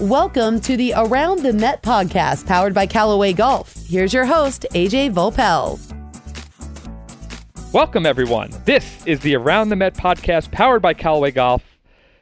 Welcome to the Around the Met podcast powered by Callaway Golf. Here's your host, AJ Voepel. Welcome, everyone. This is the Around the Met podcast powered by Callaway Golf.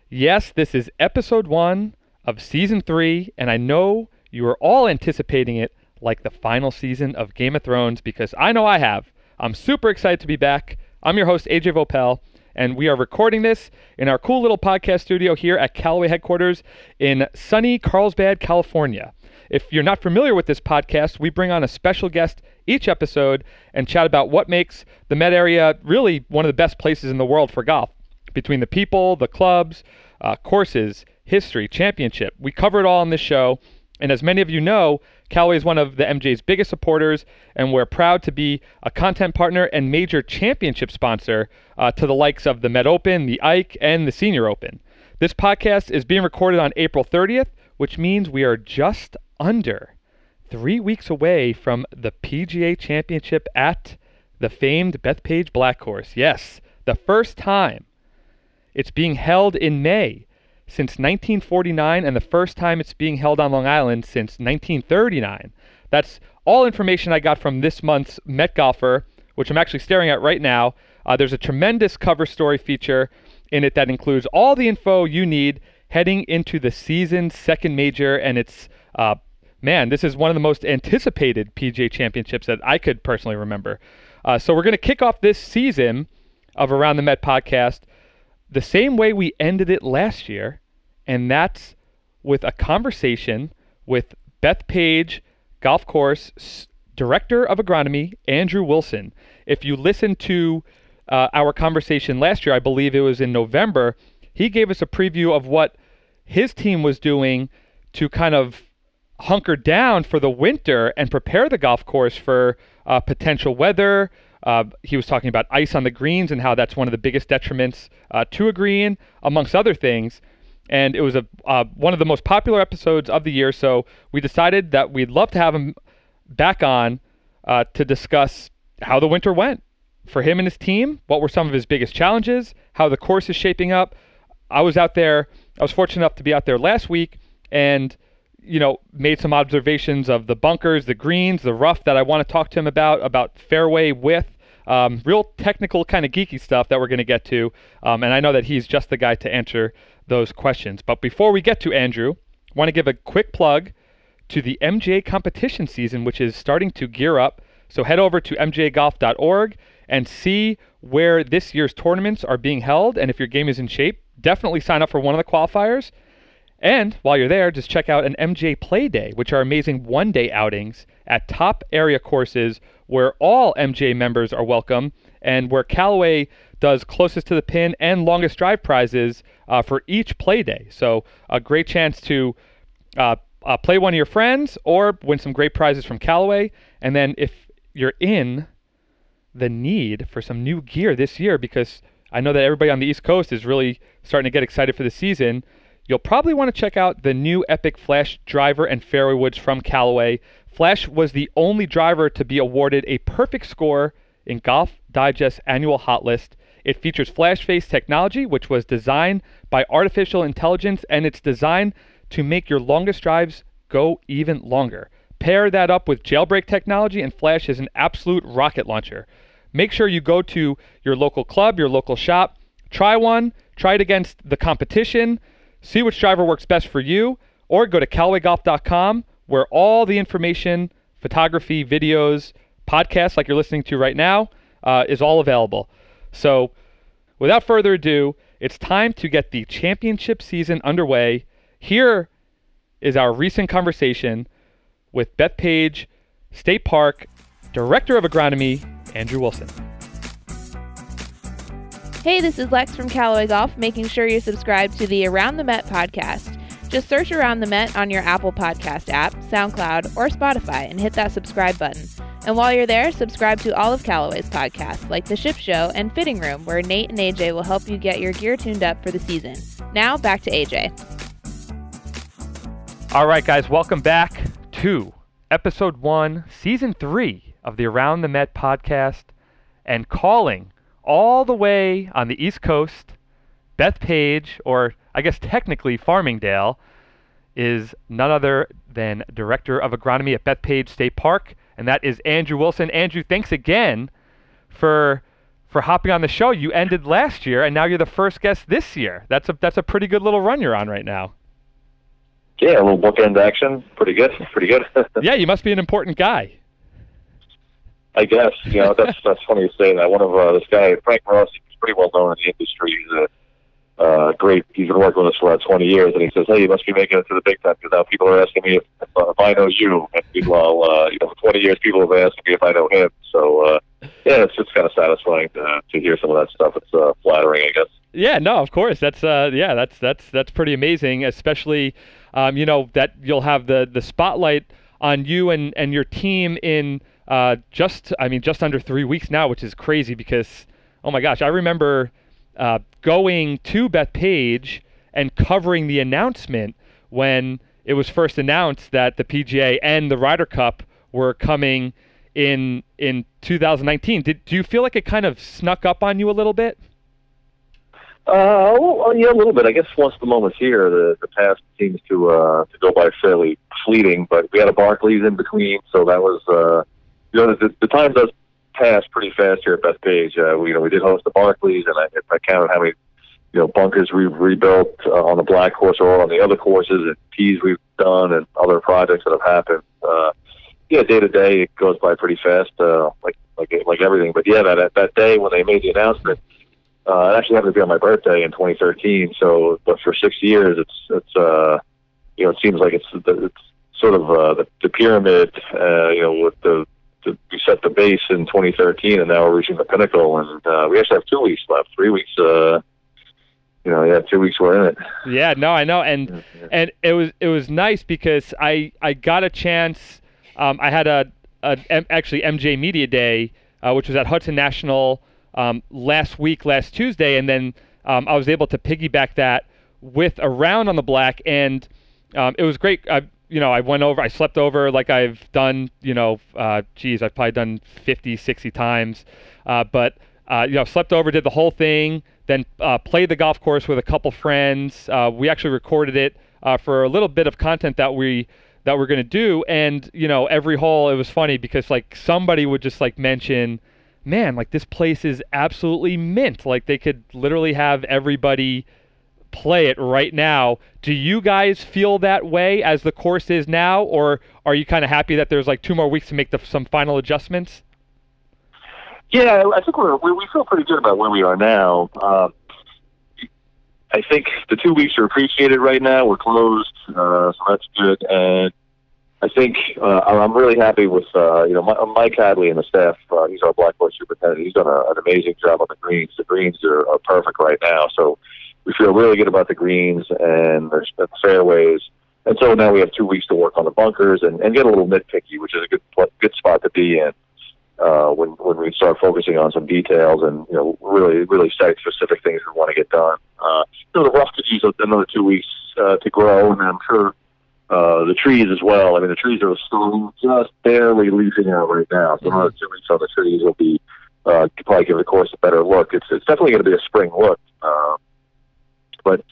Yes, this is episode one of season three, and I know you are all anticipating it like the final season of Game of Thrones because I know I have. I'm super excited to be back. I'm your host, AJ Voepel and we are recording this in our cool little podcast studio here at Callaway headquarters in sunny Carlsbad, California. If you're not familiar with this podcast, we bring on a special guest each episode and chat about what makes the Met area really one of the best places in the world for golf. Between the people, the clubs, uh, courses, history, championship, we cover it all on this show. And as many of you know, Callaway is one of the MGA's biggest supporters, and we're proud to be a content partner and major championship sponsor uh, to the likes of the Met Open, the Ike, and the Senior Open. This podcast is being recorded on April 30th, which means we are just under three weeks away from the PGA Championship at the famed Bethpage Black Course. Yes, the first time. It's being held in May since 1949 and the first time it's being held on Long Island since 1939. That's all information I got from this month's Met Golfer, which I'm actually staring at right now. Uh, there's a tremendous cover story feature in it that includes all the info you need heading into the season's second major, and it's uh, man, this is one of the most anticipated PGA Championships that I could personally remember. Uh, so we're going to kick off this season of Around the Met podcast the same way we ended it last year, and that's with a conversation with Bethpage, Golf Course Director of Agronomy, Andrew Wilson. If you listen to uh, our conversation last year, I believe it was in November, he gave us a preview of what his team was doing to kind of hunker down for the winter and prepare the golf course for uh, potential weather, uh, he was talking about ice on the greens and how that's one of the biggest detriments uh, to a green, amongst other things. And it was a uh, one of the most popular episodes of the year. So we decided that we'd love to have him back on uh, to discuss how the winter went for him and his team. What were some of his biggest challenges? How the course is shaping up. I was out there. I was fortunate enough to be out there last week and you know, made some observations of the bunkers, the greens, the rough that I want to talk to him about, about fairway width, um, real technical kind of geeky stuff that we're going to get to. Um, and I know that he's just the guy to answer those questions. But before we get to Andrew, I want to give a quick plug to the MGA competition season, which is starting to gear up. So head over to mgagolf.org and see where this year's tournaments are being held. And if your game is in shape, definitely sign up for one of the qualifiers. And while you're there, just check out an MGA Play Day, which are amazing one day outings at top area courses where all MGA members are welcome and where Callaway does closest to the pin and longest drive prizes uh, for each play day. So a great chance to uh, uh, play one of your friends or win some great prizes from Callaway. And then if you're in the need for some new gear this year, because I know that everybody on the East Coast is really starting to get excited for the season. You'll probably want to check out the new Epic Flash driver and fairway woods from Callaway. Flash was the only driver to be awarded a perfect score in Golf Digest annual hot list. It features flash face technology, which was designed by artificial intelligence, and it's designed to make your longest drives go even longer. Pair that up with jailbreak technology, and Flash is an absolute rocket launcher. Make sure you go to your local club, your local shop, try one, try it against the competition, see which driver works best for you, or go to CallawayGolf.com where all the information, photography, videos, podcasts like you're listening to right now, uh, is all available. So, without further ado, it's time to get the championship season underway. Here is our recent conversation with Bethpage, State Park Director of Agronomy, Andrew Wilson. Hey, this is Lex from Callaway Golf, making sure you subscribe to the Around the Met podcast. Just search Around the Met on your Apple Podcast app, SoundCloud, or Spotify and hit that subscribe button. And while you're there, subscribe to all of Callaway's podcasts, like The Ship Show and Fitting Room, where Nate and AJ will help you get your gear tuned up for the season. Now, back to AJ. All right, guys, welcome back to episode one, season three of the Around the Met podcast, and calling all the way on the East Coast, Bethpage, or I guess technically Farmingdale, is none other than Director of Agronomy at Bethpage State Park, and that is Andrew Wilson. Andrew, thanks again for for hopping on the show. You ended last year, and now you're the first guest this year. That's a that's a pretty good little run you're on right now. Yeah, a little bookend action. Pretty good. Pretty good. yeah, you must be an important guy. I guess you know that's that's funny you say that. One of uh, this guy Frank Rossi, he's pretty well known in the industry. He's a uh, great. He's been working with us for about 20 years, and he says, "Hey, you must be making it to the big time because now people are asking me if, if, uh, if I know you." And meanwhile, uh, you know, for 20 years, people have asked me if I know him. So, uh, yeah, it's just kind of satisfying to, to hear some of that stuff. It's uh, flattering, I guess. Yeah, no, of course. That's uh, yeah, that's that's that's pretty amazing. Especially, um, you know, that you'll have the the spotlight on you and and your team in uh, just I mean just under three weeks now, which is crazy because oh my gosh, I remember uh, going to Bethpage and covering the announcement when it was first announced that the PGA and the Ryder Cup were coming in in 2019. Did do you feel like it kind of snuck up on you a little bit? Uh, well, yeah, a little bit. I guess once the moment's here, the the past seems to uh to go by fairly fleeting. But we had a Barclays in between, so that was uh, you know, the, the time does passed pretty fast here at Bethpage. Uh, we, you know, we did host the Barclays, and I, if I counted how many, you know, bunkers we've rebuilt uh, on the black course or on the other courses, and tees we've done, and other projects that have happened. Uh, yeah, day to day it goes by pretty fast, uh, like like like everything. But yeah, that that day when they made the announcement, uh, it actually happened to be on my birthday in 2013. So, but for six years, it's it's uh, you know, it seems like it's it's sort of uh, the, the pyramid, uh, you know, with the the, we set the base in 2013, and now we're reaching the pinnacle. And uh, we actually have two weeks left. Three weeks. Uh, you know, yeah, two weeks we're in it. Yeah, no, I know, and yeah, yeah. and it was it was nice because I I got a chance. Um, I had a, a actually MGA Media Day, uh, which was at Hudson National um, last week, last Tuesday, and then um, I was able to piggyback that with a round on the black, and um, it was great. I, you know, I went over, I slept over like I've done, you know, uh, geez, I've probably done 50, 60 times. Uh, but, uh, you know, slept over, did the whole thing, then uh, played the golf course with a couple friends. Uh, we actually recorded it uh, for a little bit of content that we that we're gonna do. And you know, every hole, it was funny because like somebody would just like mention, man, like this place is absolutely mint. Like they could literally have everybody play it right now. Do you guys feel that way as the course is now, or are you kind of happy that there's like two more weeks to make the, some final adjustments? Yeah, I think we're we feel pretty good about where we are now. Uh, I think the two weeks are appreciated right now. We're closed, uh, so that's good. And I think uh, I'm really happy with uh, you know Mike Hadley and the staff. Uh, he's our black course superintendent. He's done a, an amazing job on the greens. The greens are, are perfect right now. So we feel really good about the greens and the fairways. And so now we have two weeks to work on the bunkers and, and get a little nitpicky, which is a good good spot to be in uh, when when we start focusing on some details and you know really really site specific things we want to get done. Uh, you know, the rough could use another two weeks uh, to grow, and I'm sure uh, the trees as well. I mean, the trees are still just barely leafing out right now. So another two weeks on the trees will be uh, probably give the course a better look. It's it's definitely going to be a spring look. Uh, but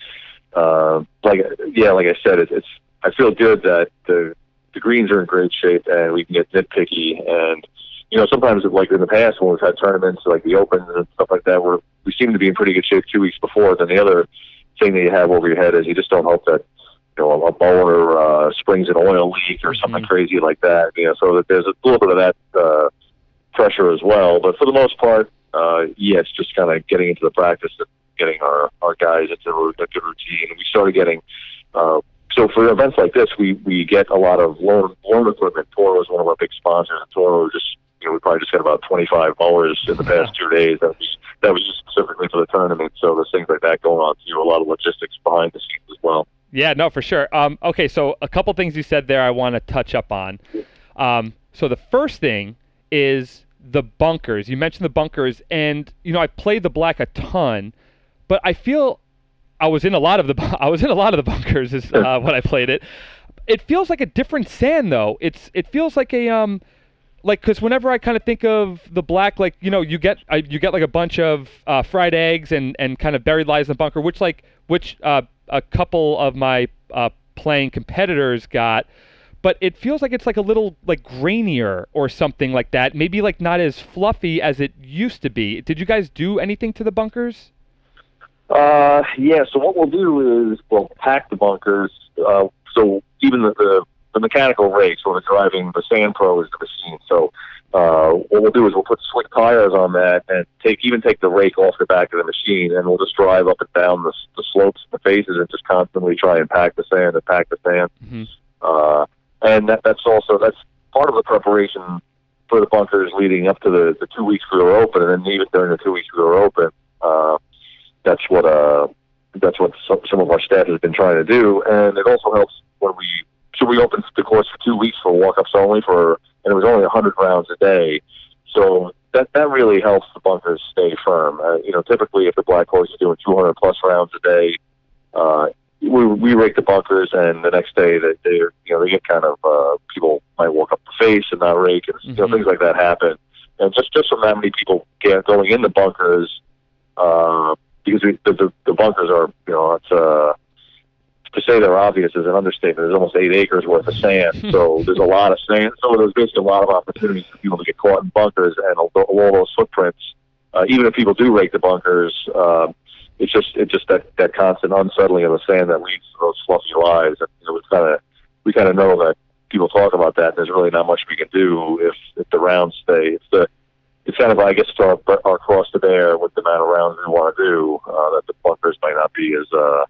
uh, like yeah, like I said, it, it's I feel good that the the greens are in great shape and we can get nitpicky and you know sometimes like in the past when we've had tournaments like the Opens and stuff like that, where we seem to be in pretty good shape two weeks before. Then the other thing that you have over your head is you just don't hope that you know a mower uh, springs an oil leak or something mm-hmm. crazy like that. You know, so that there's a little bit of that uh, pressure as well. But for the most part, uh, yeah, it's just kind of getting into the practice and getting our, our guys into a good routine. We started getting, uh, so for events like this, we, we get a lot of loan, loan equipment. Toro is one of our big sponsors. And Toro just, you know, we probably just got about 25 mowers in the past two days. That was, that was just specifically for the tournament. So there's things like that going on too. A lot of logistics behind the scenes as well. Yeah, no, for sure. Um, okay, so a couple things you said there I want to touch up on. Um, so the first thing is the bunkers. You mentioned the bunkers, and you know I played the black a ton, but I feel I was in a lot of the I was in a lot of the bunkers is uh, when I played it. It feels like a different sand though. It's it feels like a um like because whenever I kind of think of the black, like you know, you get uh, you get like a bunch of uh, fried eggs and and kind of buried lies in the bunker, which like which uh, a couple of my uh, playing competitors got but it feels like it's like a little like grainier or something like that. Maybe like not as fluffy as it used to be. Did you guys do anything to the bunkers? Uh, yeah. So what we'll do is we'll pack the bunkers. Uh, so even the, the the mechanical rake, so the driving the Sand Pro is the machine. So uh, what we'll do is we'll put slick tires on that and take even take the rake off the back of the machine, and we'll just drive up and down the, the slopes, and the faces, and just constantly try and pack the sand and pack the sand. Mm-hmm. Uh, and that, that's also that's part of the preparation for the bunkers leading up to the, the two weeks we were open, and then even during the two weeks we were open, uh, that's what uh, that's what some, some of our staff has been trying to do, and it also helps when we so we opened the course for two weeks for walk-ups only for, and it was only 100 rounds a day, so that that really helps the bunkers stay firm. Uh, you know, typically if the black course is doing 200 plus rounds a day, uh, we we rake the bunkers, and the next day that they you know they get kind of uh, people might walk up the face and not rake, and you know Mhm. things like that happen. And just just from that many people get going in the bunkers, uh, because we, the, the the bunkers are you know it's uh to say they're obvious is an understatement. There's almost eight acres worth of sand, so there's a lot of sand. So there's basically a lot of opportunities for people to get caught in bunkers, and all all those footprints. Uh, even if people do rake the bunkers, um, it's just it's just that that constant unsettling of the sand that leads to those fluffy lies. And you know, we kind of we kind of know that people talk about that. And there's really not much we can do if if the rounds stay. It's the it's kind of I guess our our cross to bear with the amount of rounds we want to do. Uh, that the bunkers might not be as uh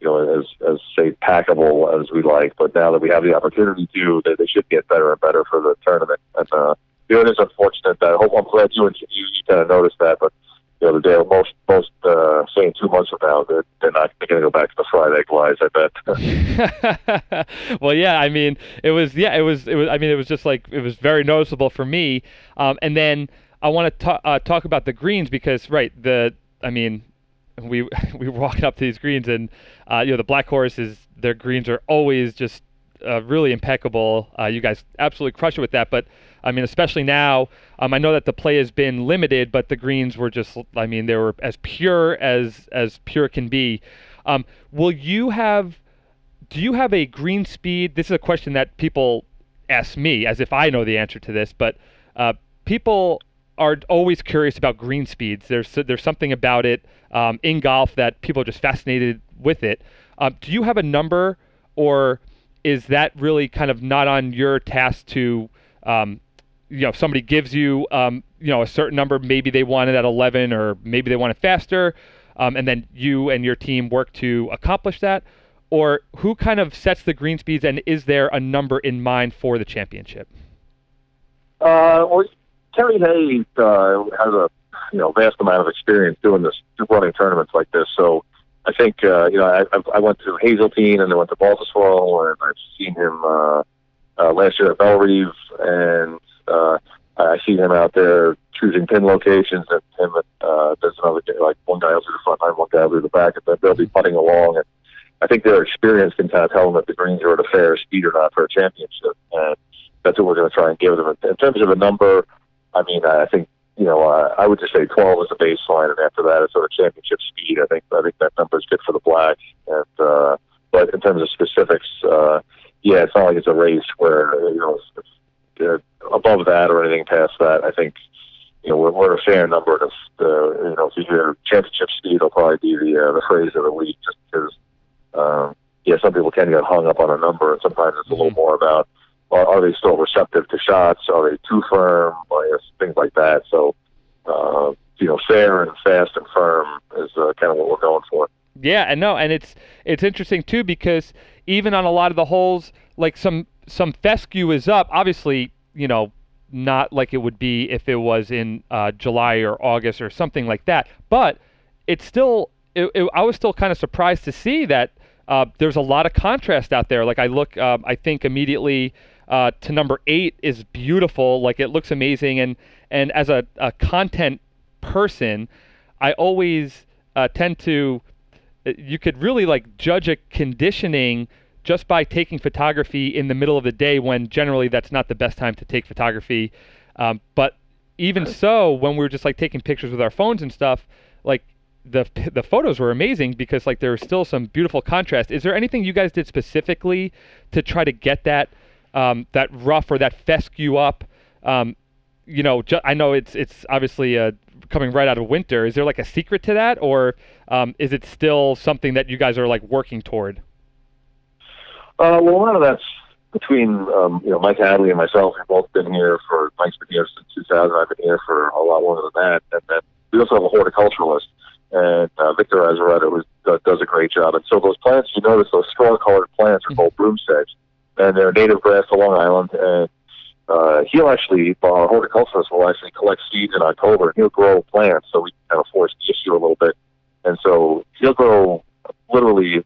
you know as as say packable as we like, but now that we have the opportunity to, they, they should get better and better for the tournament. And uh, you know, it is unfortunate that I hope I'm glad you and you, you kind of noticed that, but you know, the day most most uh, saying two months from now that they're not going to go back to the fried egg lies. I bet. well, yeah. I mean, it was yeah. It was it was. I mean, it was just like it was very noticeable for me. Um, and then I want to uh, talk about the greens because right the I mean we we were walking up to these greens and uh, you know the black horses their greens are always just uh, really impeccable. Uh, you guys absolutely crush it with that. But I mean, especially now, um, I know that the play has been limited, but the greens were just I mean they were as pure as as pure can be. Um, will you have? Do you have a green speed? This is a question that people ask me as if I know the answer to this, but uh, people are always curious about green speeds. There's there's something about it um, in golf that people are just fascinated with it. Um, do you have a number, or is that really kind of not on your task to, um, you know, if somebody gives you, um, you know, a certain number, maybe they want it at 11, or maybe they want it faster, um, and then you and your team work to accomplish that, or who kind of sets the green speeds, and is there a number in mind for the championship? Uh, well, Kerry Haigh uh, has a you know vast amount of experience doing this, running tournaments like this. So I think uh, you know I, I've- went to Hazeltine and I went to Baltusrol and I've seen him uh, uh, last year at Bellerive and uh, I see him out there choosing pin locations and him uh, there's another like one guy will the front line, one guy will the back, and then they'll be putting along and. I think their experience can kind of tell them if the greens are at a fair speed or not for a championship, and that's what we're going to try and give them. In terms of a number, I mean, I think you know, uh, I would just say 12 is the baseline, and after that, it's sort of championship speed. I think I think that number is good for the black. And uh, but in terms of specifics, uh, yeah, it's not like it's a race where you know it's, it's, uh, above that or anything past that. I think you know we're, we're a fair number. To, uh, you know, if you hear championship speed, it'll probably be the uh, the phrase of the week, just because. Um, yeah, some people can get hung up on a number, and sometimes it's a little more about are, are they still receptive to shots? Are they too firm? Things like that. So, uh, you know, fair and fast and firm is uh, kind of what we're going for. Yeah, and no, and it's it's interesting too because even on a lot of the holes, like some some fescue is up. Obviously, you know, not like it would be if it was in uh, July or August or something like that. But it's still, it, it, I was still kind of surprised to see that uh, there's a lot of contrast out there. Like I look, um, I think immediately uh, to number eight is beautiful. Like it looks amazing, and and as a, a content person, I always uh, tend to you could really like judge a conditioning just by taking photography in the middle of the day when generally that's not the best time to take photography. Um, but even so, when we were just like taking pictures with our phones and stuff, like the the photos were amazing because like there was still some beautiful contrast. Is there anything you guys did specifically to try to get that um, that rough or that fescue up? Um, you know, ju- I know it's it's obviously uh, coming right out of winter. Is there like a secret to that, or um, is it still something that you guys are like working toward? Uh, well, a lot of that's between um, you know Mike Hadley and myself. We've both been here for Mike's been here since 2000. I've been here for a lot longer than that, and then we also have a horticulturalist, and uh, Victor Azaretto who does, does a great job. And so those plants, you notice those straw-colored plants are called broom sedge, and they're native grass to Long Island. And uh, he'll actually, our horticulturalist will actually collect seeds in October, and he'll grow plants. So we kind of force the issue a little bit, and so he'll grow literally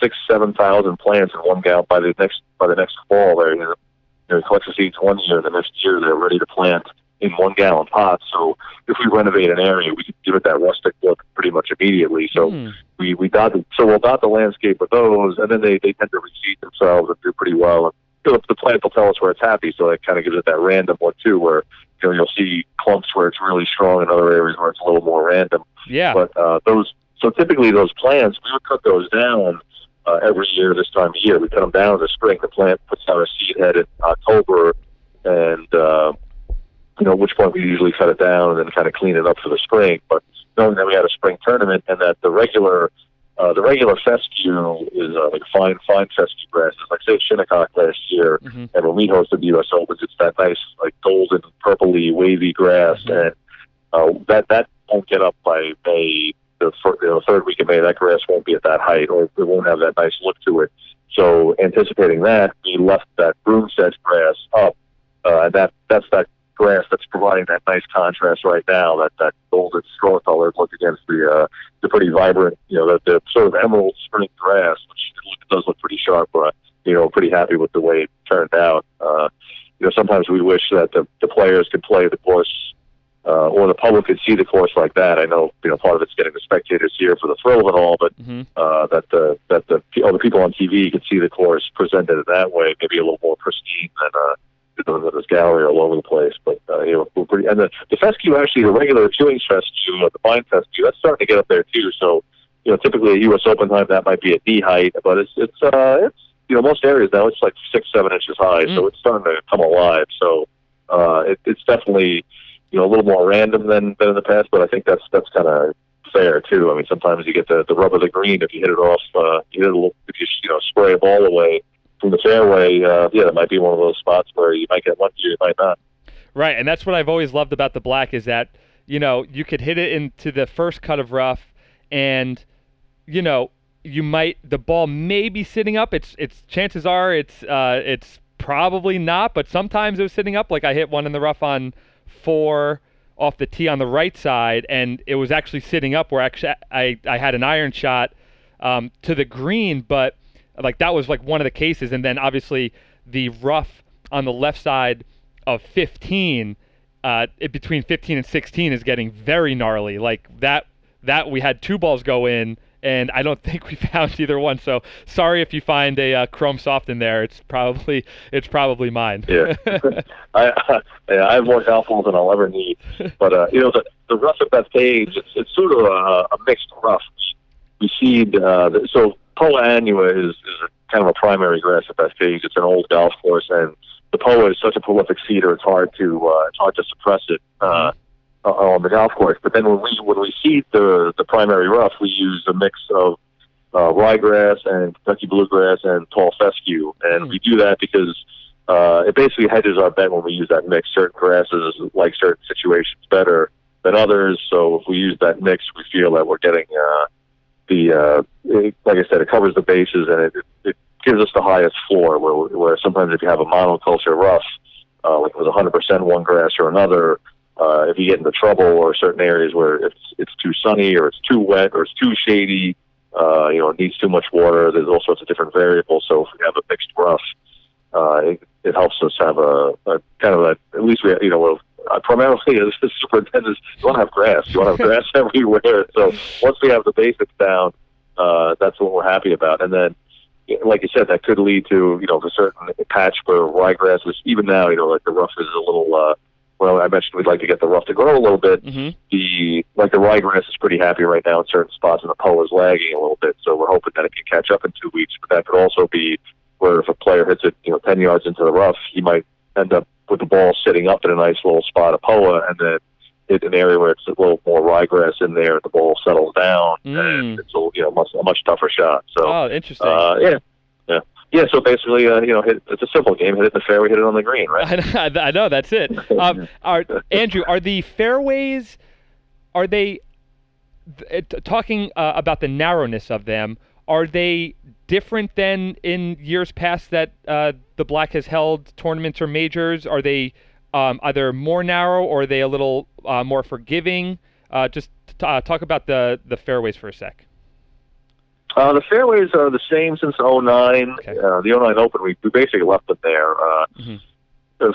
six, seven thousand plants in one gallon by the next by the next fall. There, you know, he collects the seeds one year, the next year they're ready to plant in one gallon pots. So if we renovate an area, we can give it that rustic look pretty much immediately. So Hmm. we we dot the, so we'll dot the landscape with those, and then they they tend to reseed themselves and do pretty well. And you know, the plant will tell us where it's happy, so it kind of gives it that random one too, where you know you'll see clumps where it's really strong, and other areas where it's a little more random. Yeah. But uh, those, so typically those plants, we would cut those down uh, every year this time of year. We cut them down in the spring. The plant puts out a seed head in October, and uh, you know at which point we usually cut it down and then kind of clean it up for the spring. But knowing that we had a spring tournament and that the regular uh, the regular fescue is uh, like fine fine fescue grasses, like say Shinnecock last year, Mhm. and when we hosted the U.S. Opens, it's that nice like golden purpley wavy grass, Mhm. and uh, that that won't get up by May. The fir- you know, third week of May, that grass won't be at that height, or it won't have that nice look to it. So, anticipating that, we left that broom sedge grass up. Uh, that that's that grass that's providing that nice contrast right now. That that golden straw colored look against the uh, the pretty vibrant, you know, the, the sort of emerald spring grass, which does look pretty sharp. But you know, pretty happy with the way it turned out. Uh, you know, sometimes we wish that the, the players could play the course uh, or the public could see the course like that. I know, you know, part of it's getting the spectators here for the thrill of it all, but hmm uh, that the that the other people on TV could see the course presented in that way, maybe a little more pristine than uh, you know, this gallery all over the place. But uh, you know, we're pretty. And the, the fescue, actually, the regular chewing fescue, uh, the fine fescue, that's starting to get up there too. So, you know, typically at U.S. Open time, that might be at knee height, but it's it's uh, it's you know most areas now it's like six seven inches high, so Mm. it's starting to come alive. So, uh, it, it's definitely you know a little more random than than in the past, but I think that's that's kind of fair too. I mean, sometimes you get the the rub of the green if you hit it off. Uh, you hit it a little, if you you know spray a ball away from the fairway. Uh, yeah, it might be one of those spots where you might get lucky, or you might not. Right, and that's what I've always loved about the black is that you know you could hit it into the first cut of rough, and you know you might the ball may be sitting up. It's it's chances are it's uh, it's probably not, but sometimes it was sitting up. Like I hit one in the rough on four off the tee on the right side, and it was actually sitting up where actually I I had an iron shot um, to the green, but like that was like one of the cases, and then obviously the rough on the left side of 15 uh, it, between 15 and 16 is getting very gnarly like that that we had two balls go in and i don't think we found either one so sorry if you find a uh, chrome soft in there it's probably it's probably mine Yeah. I, yeah, I have more golf balls than I'll ever need. But uh, you know, the the rough at Bethpage, it's it's sort of a, a mixed rough. We seed uh, so Poa annua is is a, kind of a primary grass at Bethpage. It's an old golf course, and the Poa is such a prolific seeder. It's hard to uh, it's hard to suppress it. Uh, uh, on the golf course, but then when we when we seed the the primary rough, we use a mix of uh, ryegrass and Kentucky bluegrass and tall fescue, and Hmm. we do that because uh, it basically hedges our bet when we use that mix. Certain grasses like certain situations better than others, so if we use that mix, we feel that we're getting uh, the uh, it, like I said, it covers the bases and it, it gives us the highest floor. Where, where sometimes if you have a monoculture rough, uh, like with 100% one grass or another, uh, if you get into trouble or certain areas where it's it's too sunny or it's too wet or it's too shady, uh, you know, it needs too much water. There's all sorts of different variables. So if we have a mixed rough, uh, it, it helps us have a, a kind of a at least we you know uh, primarily as the superintendent, you want to have grass. You want to have grass everywhere. So once we have the basics down, uh, that's what we're happy about. And then, like you said, that could lead to you know a certain patch where ryegrass was even now you know like the rough is a little uh, well, I mentioned we'd like to get the rough to grow a little bit. hmm The like the ryegrass is pretty happy right now in certain spots, and the poa is lagging a little bit. So we're hoping that it can catch up in two weeks. But that could also be where if a player hits it, you know, ten yards into the rough, he might end up with the ball sitting up in a nice little spot of poa, and then hit an area where it's a little more ryegrass in there, the ball settles down, Mm. and it's a you know much a much tougher shot. So Oh, interesting. uh, yeah, yeah, yeah. So basically, uh, you know, hit, it's a simple game. Hit it in the fairway, hit it on the green, right? I know, I know that's it. Um, are Andrew? Are the fairways? Are they th- talking uh, about the narrowness of them? Are they different than in years past that uh, the Black has held tournaments or majors? Are they um, either more narrow or are they a little uh, more forgiving? Uh, just t- uh, talk about the the fairways for a sec. Uh, the fairways are the same since '09. Okay. Uh, the '09 Open, we, we basically left them there. Uh, Mhm.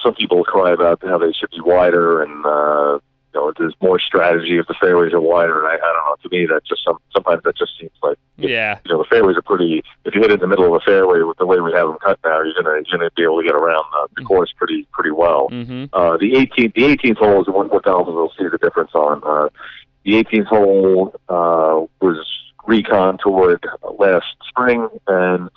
some people cry about how they should be wider, and uh, you know, there's more strategy if the fairways are wider. And I, I don't know. To me, that just some sometimes that just seems like Yeah. you know the fairways are pretty. If you hit in the middle of a fairway with the way we have them cut now, you're gonna you're gonna be able to get around the, the course pretty pretty well. Mm-hmm. Uh, the 18th, the 18th hole is what, what golfers will see the difference on. Uh, the 18th hole uh, was recontoured last spring, and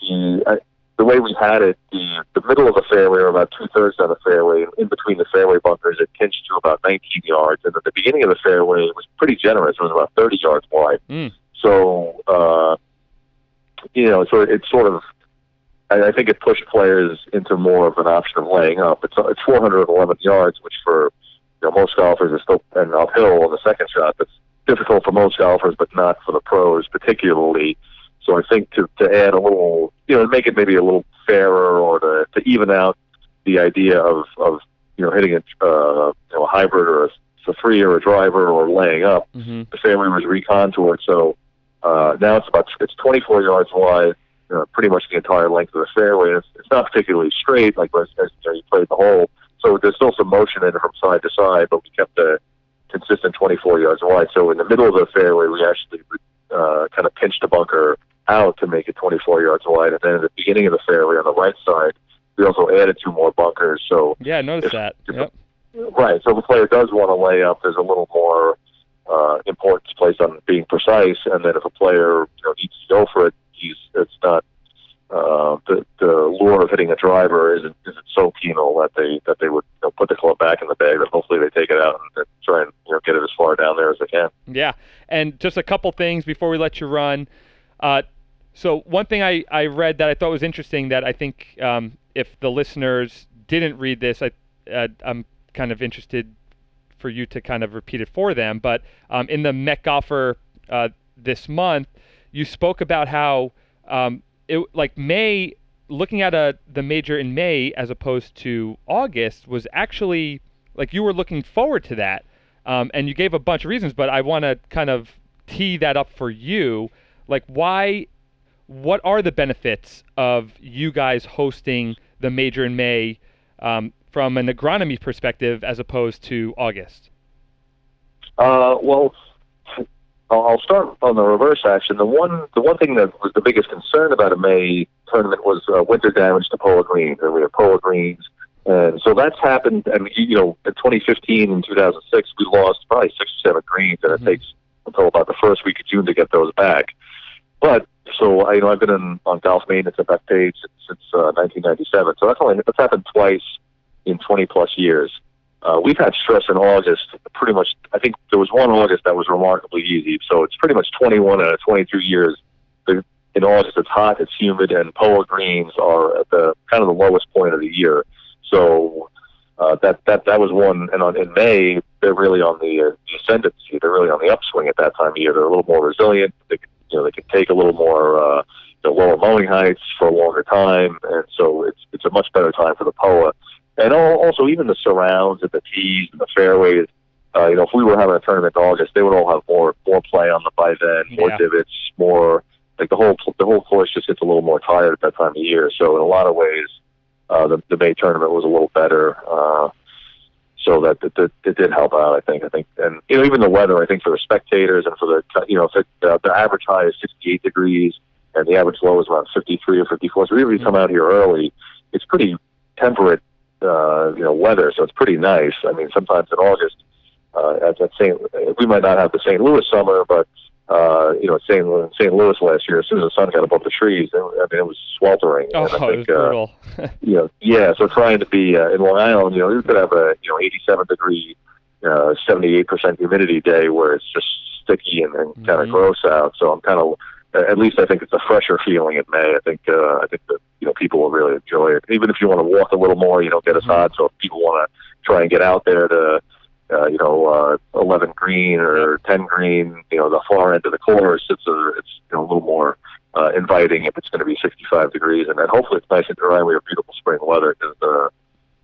the uh, the way we had it, the the middle of the fairway, or about two thirds of the fairway, in between the fairway bunkers, it pinched to about 19 yards, and at the beginning of the fairway, it was pretty generous. It was about 30 yards wide. Mm. So, uh, you know, so it, it's sort of I, I think it pushed players into more of an option of laying up. It's it's 411 yards, which for you know most golfers is still an uphill on the second shot. That's difficult for most golfers, but not for the pros particularly. So I think to to add a little, you know, make it maybe a little fairer or to to even out the idea of of you know hitting a uh, you know a hybrid or a, a three or a driver or laying up Mm-hmm. the fairway was recontoured, so uh, now it's about it's 24 yards wide, uh, pretty much the entire length of the fairway. It's, it's not particularly straight, like as, as you, know, you played the hole, so there's still some motion in it from side to side, but we kept a consistent 24 yards wide. So in the middle of the fairway, we actually uh, kind of pinched the bunker out to make it 24 yards wide, and then at the beginning of the fairway on the right side, we also added two more bunkers. So Yeah, I noticed If- that. if- Yep. Right. So if a player does want to lay up, there's a little more uh, importance placed on being precise, and then if a player you know, needs to go for it, he's it's not uh, the the lure of hitting a driver isn't isn't so penal that they that they would you know, put the club back in the bag. But hopefully they take it out and, and try and you know get it as far down there as they can. Yeah, and just a couple things before we let you run. Uh, so one thing I, I read that I thought was interesting that I think um, if the listeners didn't read this, I uh, I'm kind of interested for you to kind of repeat it for them. But um, in the Met Golfer uh, this month, you spoke about how um, it like May looking at a the major in May as opposed to August was actually like you were looking forward to that. Um, and you gave a bunch of reasons, but I want to kind of tee that up for you. Like, why? What are the benefits of you guys hosting the major in May um, from an agronomy perspective as opposed to August? Uh, well, I'll I'll start on the reverse action. The one, the one thing that was the biggest concern about a May tournament was uh, winter damage to Poa greens, and we have Poa greens, and so that's happened. And you know, in 2015 and 2006, we lost probably six or seven greens, and it takes until about the first week of June to get those back. But so I, you know, I've been in, on golf maintenance at Bethpage since, uh, 1997. So that's only that's happened twice in 20 plus years. Uh, we've had stress in August. Pretty much, I think there was one August that was remarkably easy. So it's pretty much 21 out of 22 years. In August, it's hot, it's humid, and poa greens are at the kind of the lowest point of the year. So uh, that that that was one. And on, in May, they're really on the, uh, the ascendancy. They're really on the upswing at that time of year. They're a little more resilient. They can, you know they can take a little more uh, the lower mowing heights for a longer time, and so it's it's a much better time for the POA. And also even the surrounds and the tees and the fairways. Uh, you know, if we were having a tournament in August, they would all have more more play on them by then, more Yeah. divots, more like the whole the whole course just gets a little more tired at that time of year. So in a lot of ways, uh, the the May tournament was a little better. Uh, so that it, it, it did help out, I think. I think, and you know, even the weather, I think, for the spectators and for the you know, if it, uh, the average high is 68 degrees and the average low is around 53 or 54. So even if you come out here early, it's pretty temperate uh, you know weather, so it's pretty nice. I mean, sometimes in August uh, at, at St. We might not have the St. Louis summer, but uh, you know, St. St. Louis last year, as soon as the sun got above the trees, I mean, it was sweltering. Oh, and I think, it was brutal. Uh, you know, yeah. So trying to be uh, in Long Island, you know, you could have a you know 87 degree, uh, 78 percent humidity day where it's just sticky and, and kind of gross out. So I'm kind of, at least I think it's a fresher feeling in May. I think uh, I think that you know people will really enjoy it. Even if you want to walk a little more, you don't get as Mhm. hot. So if people want to try and get out there to uh, you know, uh, 11 green or 10 green, you know, the far end of the course, it's a, it's, you know, a little more, uh, inviting if it's going to be 65 degrees. And then hopefully it's nice and dry we have beautiful spring weather because, uh,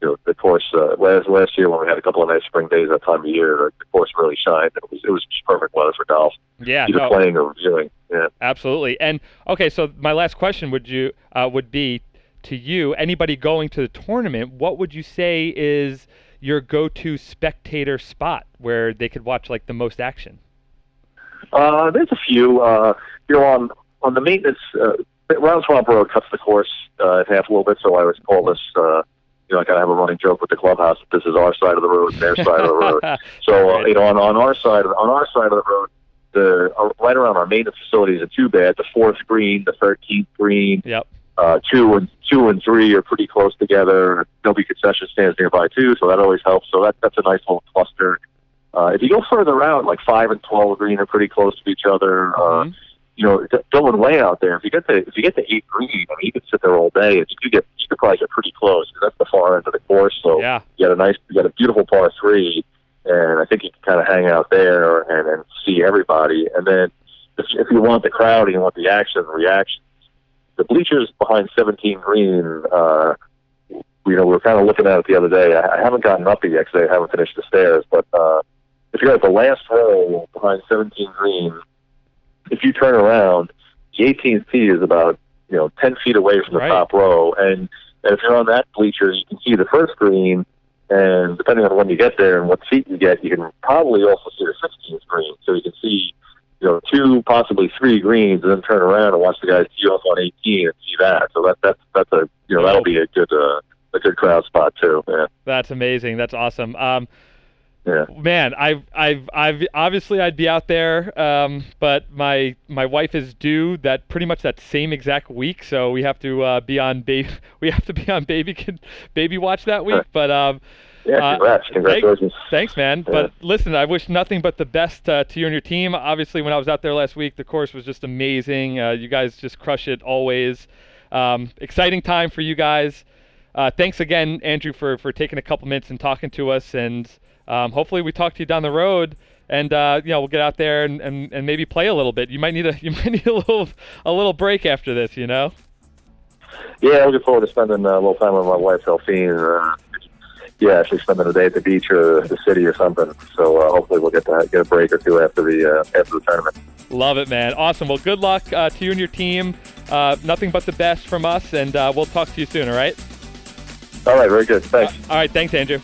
you know, the course, uh, last, last year when we had a couple of nice spring days that time of year, the, the course really shined. It was, it was just perfect weather for golf, Yeah, either no, playing or viewing. Yeah. absolutely. And okay, so my last question would you uh, would be to you, anybody going to the tournament, what would you say is your go-to spectator spot where they could watch like the most action? Uh, there's a few. Uh, you know, on on the maintenance, uh, Round Swamp Road cuts the course uh, in half a little bit, so I always call this. Uh, you know, I kind of have a running joke with the clubhouse. that This is our side of the road, and their side of the road. So uh, you know, on, on our side, on our side of the road, the uh, right around our maintenance facilities are too bad. The fourth green, the thirteenth green, Yep. Uh, two and two and three are pretty close together. There'll be concession stands nearby too, so that always helps. So that that's a nice little cluster. Uh, if you go further out, like five and twelve green are pretty close to each other. Uh, Mhm. you know, going way out there. If you get the if you get the eight green, I mean, you could sit there all day, and you get you could probably get pretty close 'cause that's the far end of the course. So Yeah. you got a nice, you got a beautiful par three, and I think you can kind of hang out there and, and see everybody. And then if, if you want the crowd you want the action and reaction, the bleachers behind 17 green. Uh, you know, we were kind of looking at it the other day. I, I haven't gotten up yet because I haven't finished the stairs. But uh, if you're at the last row behind 17 green, if you turn around, the 18th tee is about you know 10 feet away from the Right. top row, and, and if you're on that bleacher, you can see the first green. And depending on when you get there and what seat you get, you can probably also see the 16th green. So you can see, you know, two, possibly three greens, and then turn around and watch the guys tee off on 18 and see that. So that that's that's a you know that'll be a good uh, a good crowd spot too. Yeah, That's amazing. That's awesome. Um, yeah. man, I've, I've, I've obviously I'd be out there, um, but my my wife is due that pretty much that same exact week, so we have to uh, be on baby we have to be on baby kid, baby watch that week. But um, Yeah, Uh, congrats, congratulations. thanks, man. Yeah. But listen, I wish nothing but the best uh, to you and your team. Obviously, when I was out there last week, the course was just amazing. Uh, you guys just crush it always. Um, exciting time for you guys. Uh, thanks again, Andrew, for, for taking a couple minutes and talking to us. And um, hopefully, we talk to you down the road. And uh, you know, we'll get out there and, and, and maybe play a little bit. You might need a you might need a little a little break after this. You know. Yeah, I'm looking forward to spending uh, a little time with my wife, Delphine. Uh, yeah, actually spending a day at the beach or the city or something. So uh, hopefully we'll get to get a break or two after the uh, after the tournament. Love it, man. Awesome. Well, good luck uh, to you and your team. Uh, nothing but the best from us, and uh, we'll talk to you soon. All right. All right, very good. Thanks. All right. Thanks, Andrew.